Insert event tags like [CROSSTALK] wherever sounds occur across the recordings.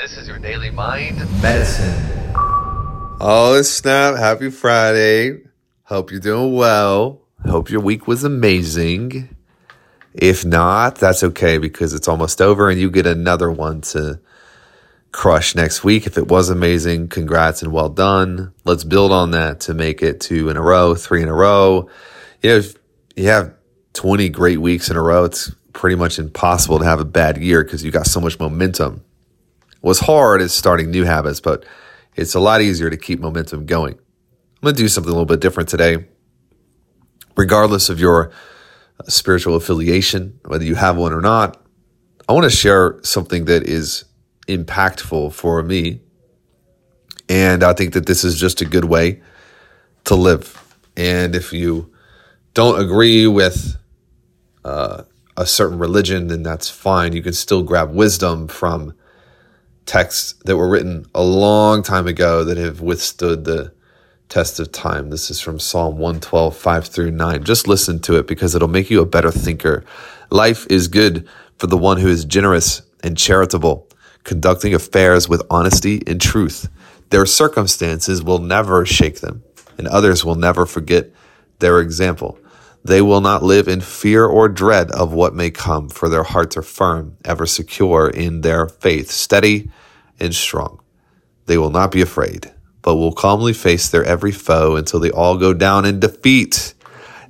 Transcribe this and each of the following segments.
This is your daily mind medicine. Oh, snap. Happy Friday. Hope you're doing well. Hope your week was amazing. If not, that's okay because it's almost over and you get another one to crush next week. If it was amazing, congrats and well done. Let's build on that to make it two in a row, three in a row. You know, if you have 20 great weeks in a row, it's pretty much impossible to have a bad year because you got so much momentum. What's hard is starting new habits, but it's a lot easier to keep momentum going. I'm going to do something a little bit different today. Regardless of your spiritual affiliation, whether you have one or not, I want to share something that is impactful for me. And I think that this is just a good way to live. And if you don't agree with uh, a certain religion, then that's fine. You can still grab wisdom from texts that were written a long time ago that have withstood the test of time. This is from Psalm 112, 5 through 9. Just listen to it because it'll make you a better thinker. Life is good for the one who is generous and charitable, conducting affairs with honesty and truth. Their circumstances will never shake them, and others will never forget their example. They will not live in fear or dread of what may come, for their hearts are firm, ever secure in their faith, steady and strong. They will not be afraid but will calmly face their every foe until they all go down in defeat.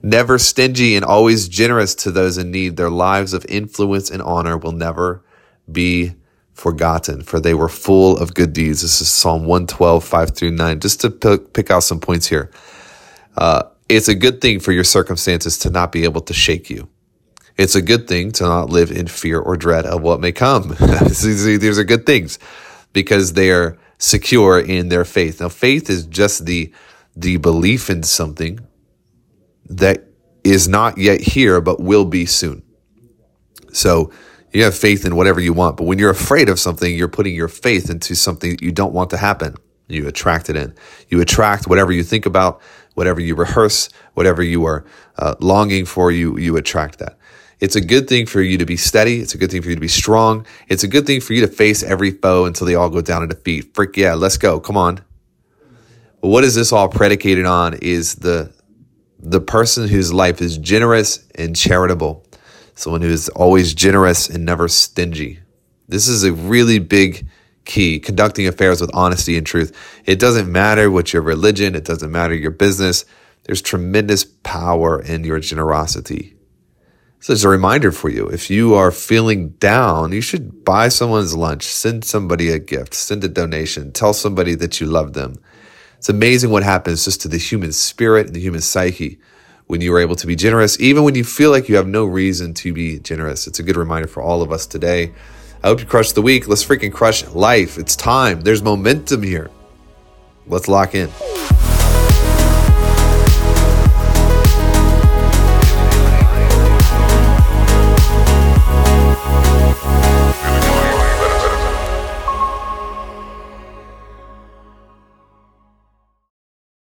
Never stingy and always generous to those in need, their lives of influence and honor will never be forgotten, for they were full of good deeds. This is Psalm 112, 5 through 9. Just to pick out some points here. Uh, it's a good thing for your circumstances to not be able to shake you. It's a good thing to not live in fear or dread of what may come. [LAUGHS] These are good things because they are secure in their faith. Now, faith is just the the belief in something that is not yet here but will be soon. So you have faith in whatever you want, but when you're afraid of something, you're putting your faith into something that you don't want to happen. You attract it in. You attract whatever you think about, whatever you rehearse, whatever you are uh, longing for. You you attract that. It's a good thing for you to be steady. It's a good thing for you to be strong. It's a good thing for you to face every foe until they all go down in defeat. Frick yeah, let's go. Come on. But what is this all predicated on is the the person whose life is generous and charitable. Someone who is always generous and never stingy. This is a really big key, conducting affairs with honesty and truth. It doesn't matter what your religion, it doesn't matter your business. There's tremendous power in your generosity. So a reminder for you. If you are feeling down, you should buy someone's lunch, send somebody a gift, send a donation, tell somebody that you love them. It's amazing what happens just to the human spirit and the human psyche when you are able to be generous, even when you feel like you have no reason to be generous. It's a good reminder for all of us today. I hope you crush the week. Let's freaking crush life. It's time. There's momentum here. Let's lock in.